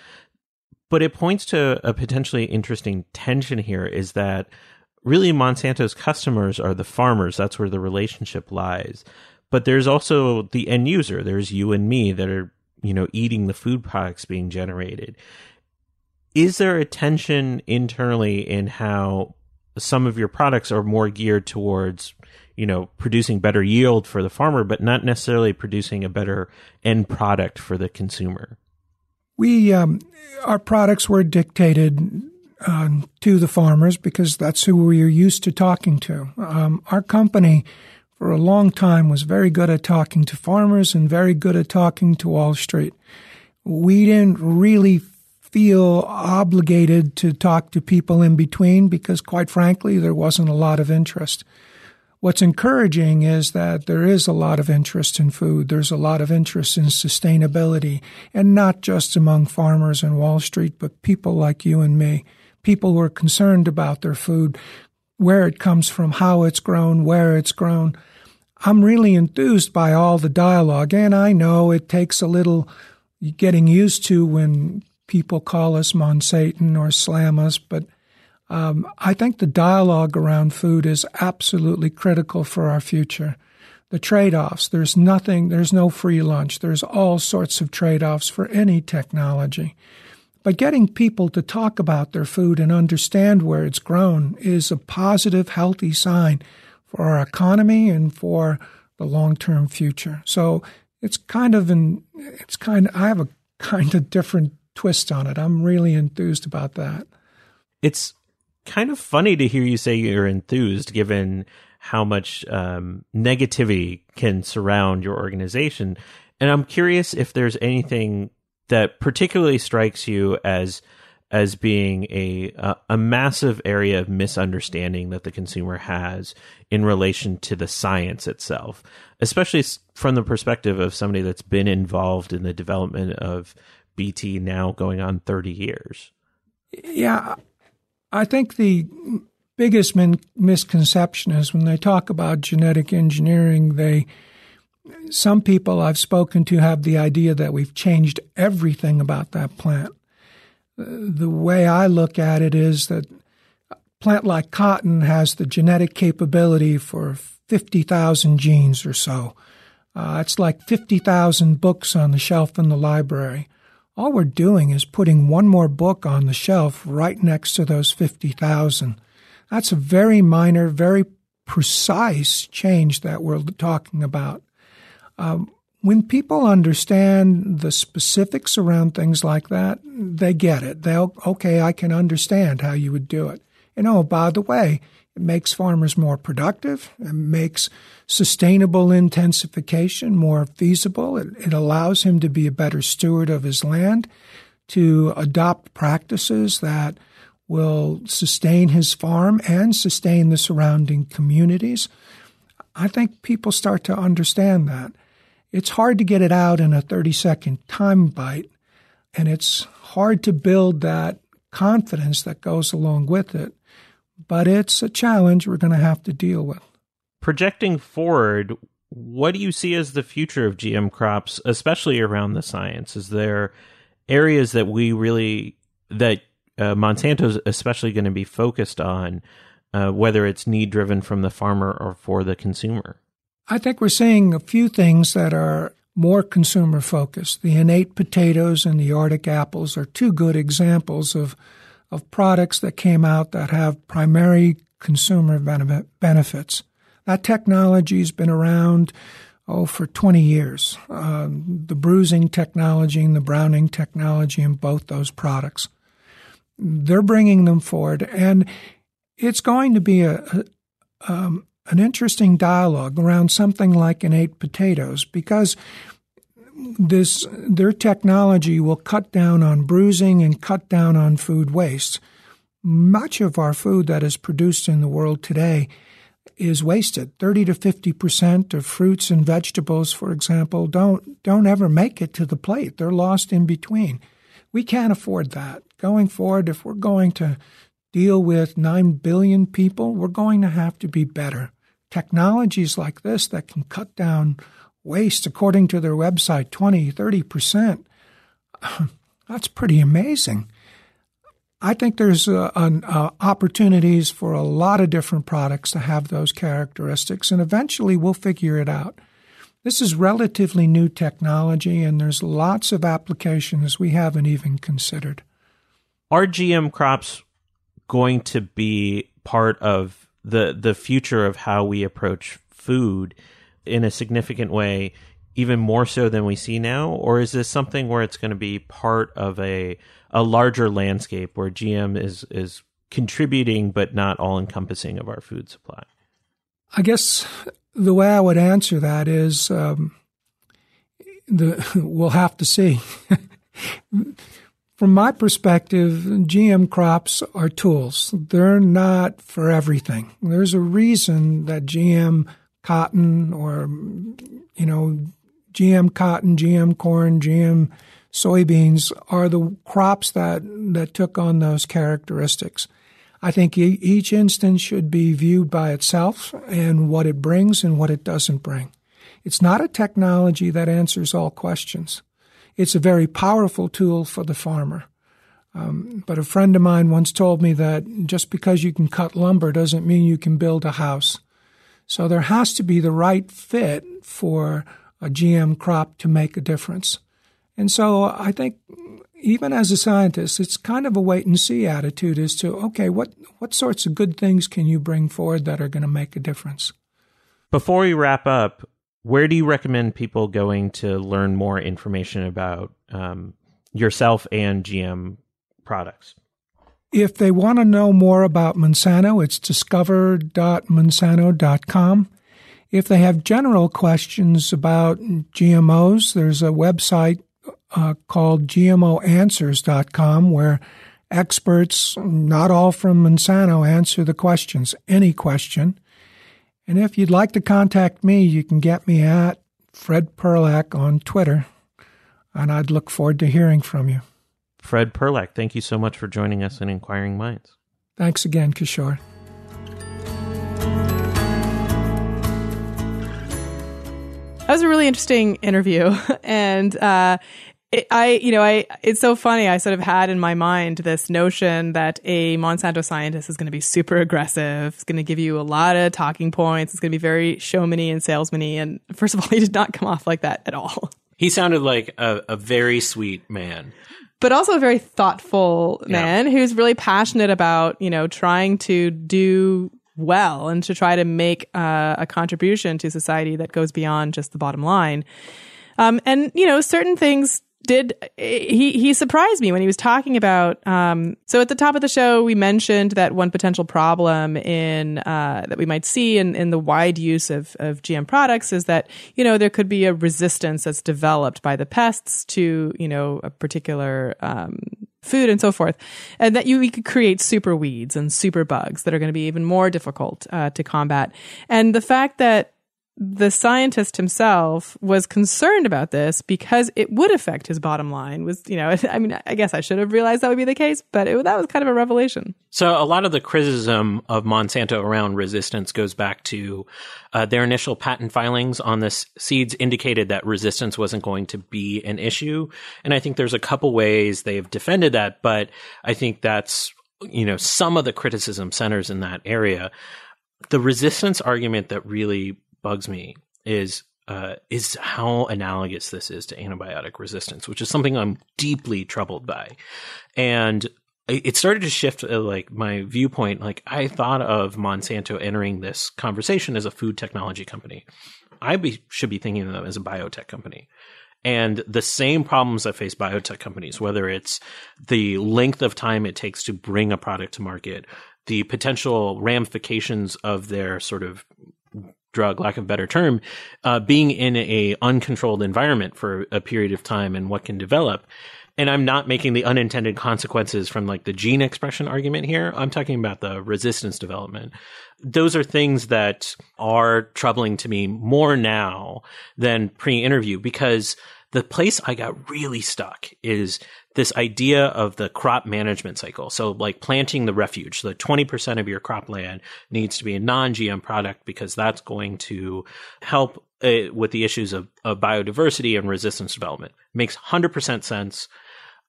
But it points to a potentially interesting tension here is that really Monsanto's customers are the farmers. That's where the relationship lies. but there's also the end user. There's you and me that are, you know, eating the food products being generated. Is there a tension internally in how some of your products are more geared towards, you know, producing better yield for the farmer, but not necessarily producing a better end product for the consumer? We, um, our products were dictated uh, to the farmers because that's who we are used to talking to. Um, our company, for a long time, was very good at talking to farmers and very good at talking to Wall Street. We didn't really feel obligated to talk to people in between because, quite frankly, there wasn't a lot of interest. What's encouraging is that there is a lot of interest in food. There's a lot of interest in sustainability, and not just among farmers and Wall Street, but people like you and me. People who are concerned about their food, where it comes from, how it's grown, where it's grown. I'm really enthused by all the dialogue, and I know it takes a little getting used to when people call us Monsatan or slam us, but um, I think the dialogue around food is absolutely critical for our future. The trade offs, there's nothing, there's no free lunch. There's all sorts of trade offs for any technology. But getting people to talk about their food and understand where it's grown is a positive, healthy sign for our economy and for the long term future. So it's kind of an, it's kind of, I have a kind of different twist on it. I'm really enthused about that. It's kind of funny to hear you say you're enthused given how much um, negativity can surround your organization. And I'm curious if there's anything that particularly strikes you as as being a, a, a massive area of misunderstanding that the consumer has in relation to the science itself, especially from the perspective of somebody that's been involved in the development of BT now going on 30 years. Yeah, I think the biggest min- misconception is when they talk about genetic engineering, they some people I've spoken to have the idea that we've changed everything about that plant. The way I look at it is that a plant like cotton has the genetic capability for 50,000 genes or so. Uh, it's like 50,000 books on the shelf in the library all we're doing is putting one more book on the shelf right next to those 50,000. That's a very minor, very precise change that we're talking about. Um, when people understand the specifics around things like that, they get it. They'll, okay, I can understand how you would do it. And oh, by the way, it makes farmers more productive. It makes sustainable intensification more feasible. It, it, allows him to be a better steward of his land, to adopt practices that will sustain his farm and sustain the surrounding communities. I think people start to understand that. It's hard to get it out in a 30 second time bite, and it's hard to build that confidence that goes along with it but it's a challenge we're going to have to deal with. Projecting forward, what do you see as the future of GM crops, especially around the science? Is there areas that we really that uh, Monsanto's especially going to be focused on, uh, whether it's need driven from the farmer or for the consumer? I think we're seeing a few things that are more consumer focused. The innate potatoes and the Arctic apples are two good examples of of products that came out that have primary consumer benefits. That technology's been around oh for 20 years. Um, the bruising technology and the browning technology in both those products. They're bringing them forward, and it's going to be a, a um, an interesting dialogue around something like innate potatoes because this their technology will cut down on bruising and cut down on food waste. Much of our food that is produced in the world today is wasted. 30 to 50% of fruits and vegetables, for example, don't don't ever make it to the plate. They're lost in between. We can't afford that. Going forward, if we're going to deal with 9 billion people, we're going to have to be better. Technologies like this that can cut down waste, according to their website, 20, 30%. That's pretty amazing. I think there's uh, uh, opportunities for a lot of different products to have those characteristics, and eventually we'll figure it out. This is relatively new technology, and there's lots of applications we haven't even considered. Are GM crops going to be part of the the future of how we approach food in a significant way, even more so than we see now, or is this something where it's going to be part of a a larger landscape where GM is is contributing but not all encompassing of our food supply? I guess the way I would answer that is um, the we'll have to see. From my perspective, GM crops are tools. They're not for everything. There's a reason that GM cotton or you know GM cotton, GM corn, GM soybeans are the crops that that took on those characteristics. I think each instance should be viewed by itself and what it brings and what it doesn't bring. It's not a technology that answers all questions. It's a very powerful tool for the farmer. Um, but a friend of mine once told me that just because you can cut lumber doesn't mean you can build a house. So there has to be the right fit for a GM crop to make a difference. And so I think even as a scientist, it's kind of a wait and see attitude as to, okay, what, what sorts of good things can you bring forward that are going to make a difference? Before we wrap up, where do you recommend people going to learn more information about um, yourself and GM products? If they want to know more about Monsanto, it's discover.monsanto.com. If they have general questions about GMOs, there's a website uh, called GMOanswers.com where experts, not all from Monsanto, answer the questions, any question. And if you'd like to contact me, you can get me at Fred Perlak on Twitter, and I'd look forward to hearing from you. Fred Perlak, thank you so much for joining us in Inquiring Minds. Thanks again, Kishore. That was a really interesting interview, and uh, it, I, you know, I, it's so funny. I sort of had in my mind this notion that a Monsanto scientist is going to be super aggressive. It's going to give you a lot of talking points. It's going to be very showmany and salesmany. And first of all, he did not come off like that at all. He sounded like a, a very sweet man. But also a very thoughtful man yeah. who's really passionate about, you know, trying to do well and to try to make uh, a contribution to society that goes beyond just the bottom line. Um, and you know, certain things did he he surprised me when he was talking about um, so at the top of the show we mentioned that one potential problem in uh, that we might see in, in the wide use of, of GM products is that you know there could be a resistance that's developed by the pests to you know a particular um, food and so forth, and that you, you could create super weeds and super bugs that are going to be even more difficult uh, to combat. And the fact that the scientist himself was concerned about this because it would affect his bottom line was you know i mean i guess i should have realized that would be the case but it, that was kind of a revelation. So a lot of the criticism of monsanto around resistance goes back to uh, their initial patent filings on this seeds indicated that resistance wasn't going to be an issue. And i think there's a couple ways they've defended that but i think that's you know some of the criticism centers in that area. The resistance argument that really bugs me is uh, is how analogous this is to antibiotic resistance, which is something I'm deeply troubled by. And it started to shift uh, like my viewpoint. Like I thought of Monsanto entering this conversation as a food technology company. I be, should be thinking of them as a biotech company. And the same problems that face biotech companies, whether it's the length of time it takes to bring a product to market, the potential ramifications of their sort of drug, lack of better term, uh, being in a uncontrolled environment for a period of time and what can develop. And I'm not making the unintended consequences from like the gene expression argument here. I'm talking about the resistance development. Those are things that are troubling to me more now than pre-interview because the place I got really stuck is this idea of the crop management cycle. So like planting the refuge, the 20% of your cropland needs to be a non-GM product because that's going to help uh, with the issues of, of biodiversity and resistance development. Makes 100% sense.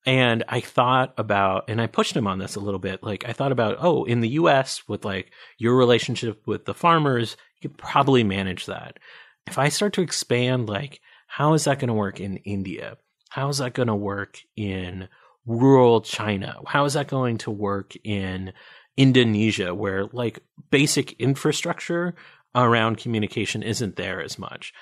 And I thought about, and I pushed him on this a little bit. Like I thought about, oh, in the U.S. with like your relationship with the farmers, you could probably manage that. if I start to expand, like, how is that going to work in India? How is that going to work in rural China? How is that going to work in Indonesia, where like basic infrastructure around communication isn't there as much?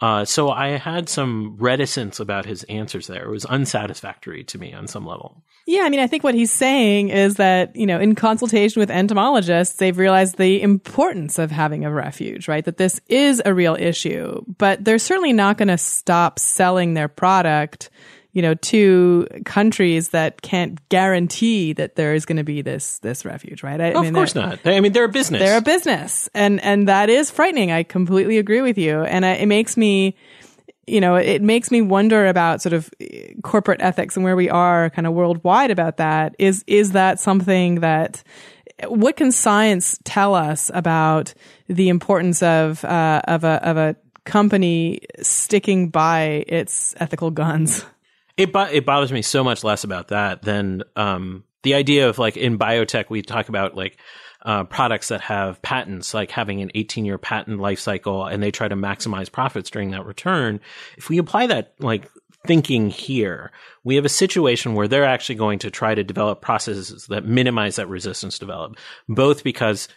Uh, so I had some reticence about his answers there. It was unsatisfactory to me on some level. Yeah, I mean, I think what he's saying is that, you know, in consultation with entomologists, they've realized the importance of having a refuge, right? That this is a real issue, but they're certainly not going to stop selling their product you know, to countries that can't guarantee that there is going to be this this refuge, right? I, of mean, course not. I mean, they're a business. They're a business, and and that is frightening. I completely agree with you, and I, it makes me. You know, it makes me wonder about sort of corporate ethics and where we are kind of worldwide about that. Is, is that something that, what can science tell us about the importance of, uh, of a, of a company sticking by its ethical guns? It it bothers me so much less about that than um, the idea of like in biotech we talk about like uh, products that have patents, like having an 18 year patent life cycle, and they try to maximize profits during that return. If we apply that like thinking here, we have a situation where they're actually going to try to develop processes that minimize that resistance develop, both because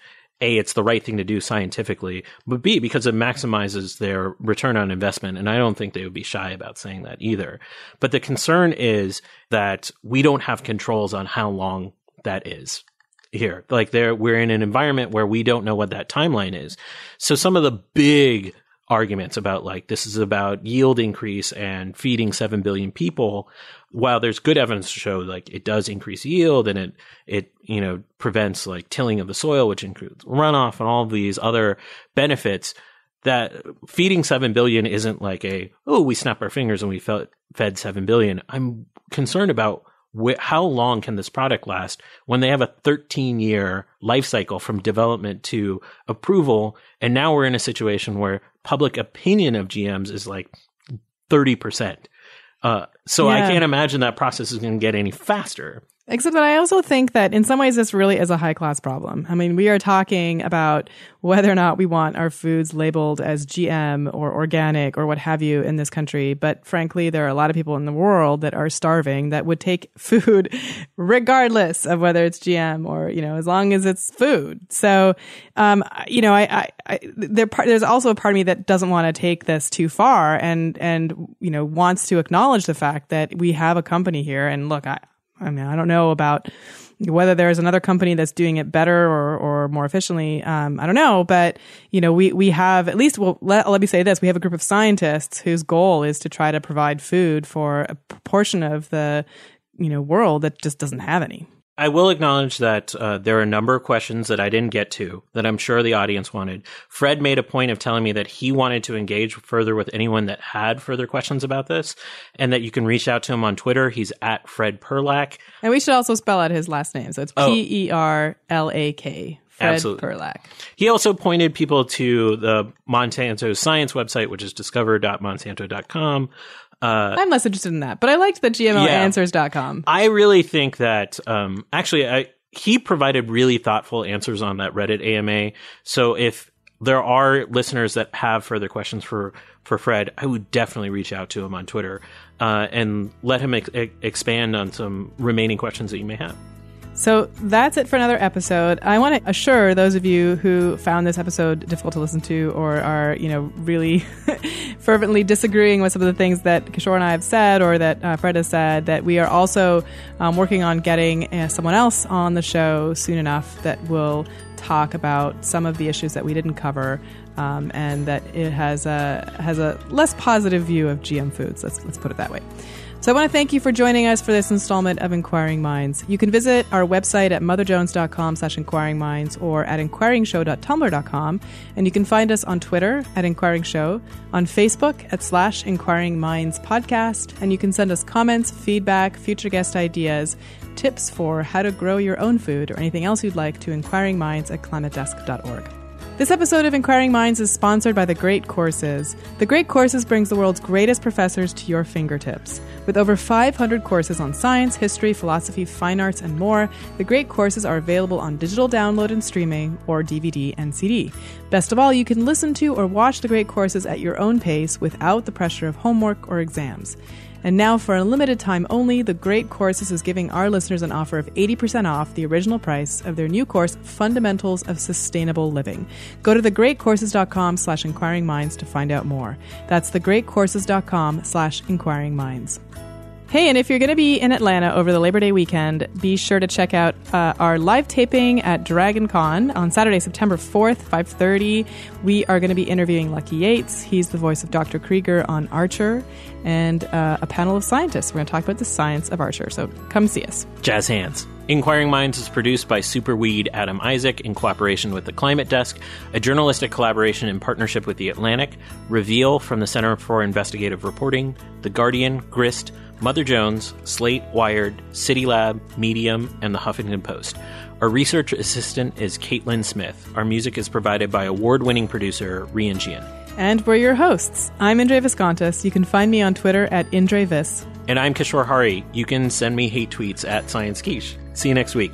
a, it's the right thing to do scientifically, but B, because it maximizes their return on investment. And I don't think they would be shy about saying that either. But the concern is that we don't have controls on how long that is here. Like there, we're in an environment where we don't know what that timeline is. So some of the big arguments about like this is about yield increase and feeding 7 billion people. While there's good evidence to show like it does increase yield and it it you know prevents like tilling of the soil which includes runoff and all of these other benefits that feeding 7 billion isn't like a oh we snap our fingers and we fed, fed 7 billion. I'm concerned about wh- how long can this product last when they have a 13 year life cycle from development to approval and now we're in a situation where public opinion of gms is like 30% uh, so yeah. I can't imagine that process is going to get any faster. Except that I also think that in some ways this really is a high class problem. I mean, we are talking about whether or not we want our foods labeled as GM or organic or what have you in this country. But frankly, there are a lot of people in the world that are starving that would take food regardless of whether it's GM or, you know, as long as it's food. So, um, you know, I, I, I there, there's also a part of me that doesn't want to take this too far and, and, you know, wants to acknowledge the fact that we have a company here. And look, I, I mean, I don't know about whether there's another company that's doing it better or, or more efficiently. Um, I don't know, but you know, we, we have at least, well, let, let me say this. We have a group of scientists whose goal is to try to provide food for a portion of the, you know, world that just doesn't have any. I will acknowledge that uh, there are a number of questions that I didn't get to that I'm sure the audience wanted. Fred made a point of telling me that he wanted to engage further with anyone that had further questions about this, and that you can reach out to him on Twitter. He's at Fred Perlak. And we should also spell out his last name. So it's oh. P E R L A K. Fred Absolutely. Perlak. He also pointed people to the Monsanto science website, which is discover.monsanto.com. Uh, I'm less interested in that, but I liked the GMOanswers.com. I really think that, um, actually, I, he provided really thoughtful answers on that Reddit AMA. So if there are listeners that have further questions for, for Fred, I would definitely reach out to him on Twitter uh, and let him ex- expand on some remaining questions that you may have. So that's it for another episode. I want to assure those of you who found this episode difficult to listen to or are, you know, really fervently disagreeing with some of the things that Kishore and I have said or that uh, Fred has said that we are also um, working on getting uh, someone else on the show soon enough that will talk about some of the issues that we didn't cover um, and that it has a has a less positive view of GM foods. Let's let's put it that way. So I want to thank you for joining us for this installment of Inquiring Minds. You can visit our website at motherjones.com slash inquiring minds or at inquiringshow.tumblr.com. And you can find us on Twitter at Inquiring Show, on Facebook at slash Inquiring Minds Podcast. And you can send us comments, feedback, future guest ideas, tips for how to grow your own food, or anything else you'd like to inquiringminds at climatedesk.org. This episode of Inquiring Minds is sponsored by The Great Courses. The Great Courses brings the world's greatest professors to your fingertips. With over 500 courses on science, history, philosophy, fine arts, and more, The Great Courses are available on digital download and streaming or DVD and CD. Best of all, you can listen to or watch The Great Courses at your own pace without the pressure of homework or exams. And now, for a limited time only, The Great Courses is giving our listeners an offer of 80% off the original price of their new course, Fundamentals of Sustainable Living. Go to thegreatcourses.com slash inquiring minds to find out more. That's thegreatcourses.com slash inquiring minds. Hey, and if you're going to be in Atlanta over the Labor Day weekend, be sure to check out uh, our live taping at Dragon Con on Saturday, September 4th, 5.30. We are going to be interviewing Lucky Yates. He's the voice of Dr. Krieger on Archer, and uh, a panel of scientists. We're going to talk about the science of Archer, so come see us. Jazz hands. Inquiring Minds is produced by Superweed Adam Isaac in cooperation with the Climate Desk, a journalistic collaboration in partnership with The Atlantic, Reveal from the Center for Investigative Reporting, The Guardian, Grist, Mother Jones, Slate, Wired, City Lab, Medium, and the Huffington Post. Our research assistant is Caitlin Smith. Our music is provided by award winning producer Rian Jian. And we're your hosts. I'm Indre Viskontas. You can find me on Twitter at IndreVis. And I'm Kishore Hari. You can send me hate tweets at Science Quiche. See you next week.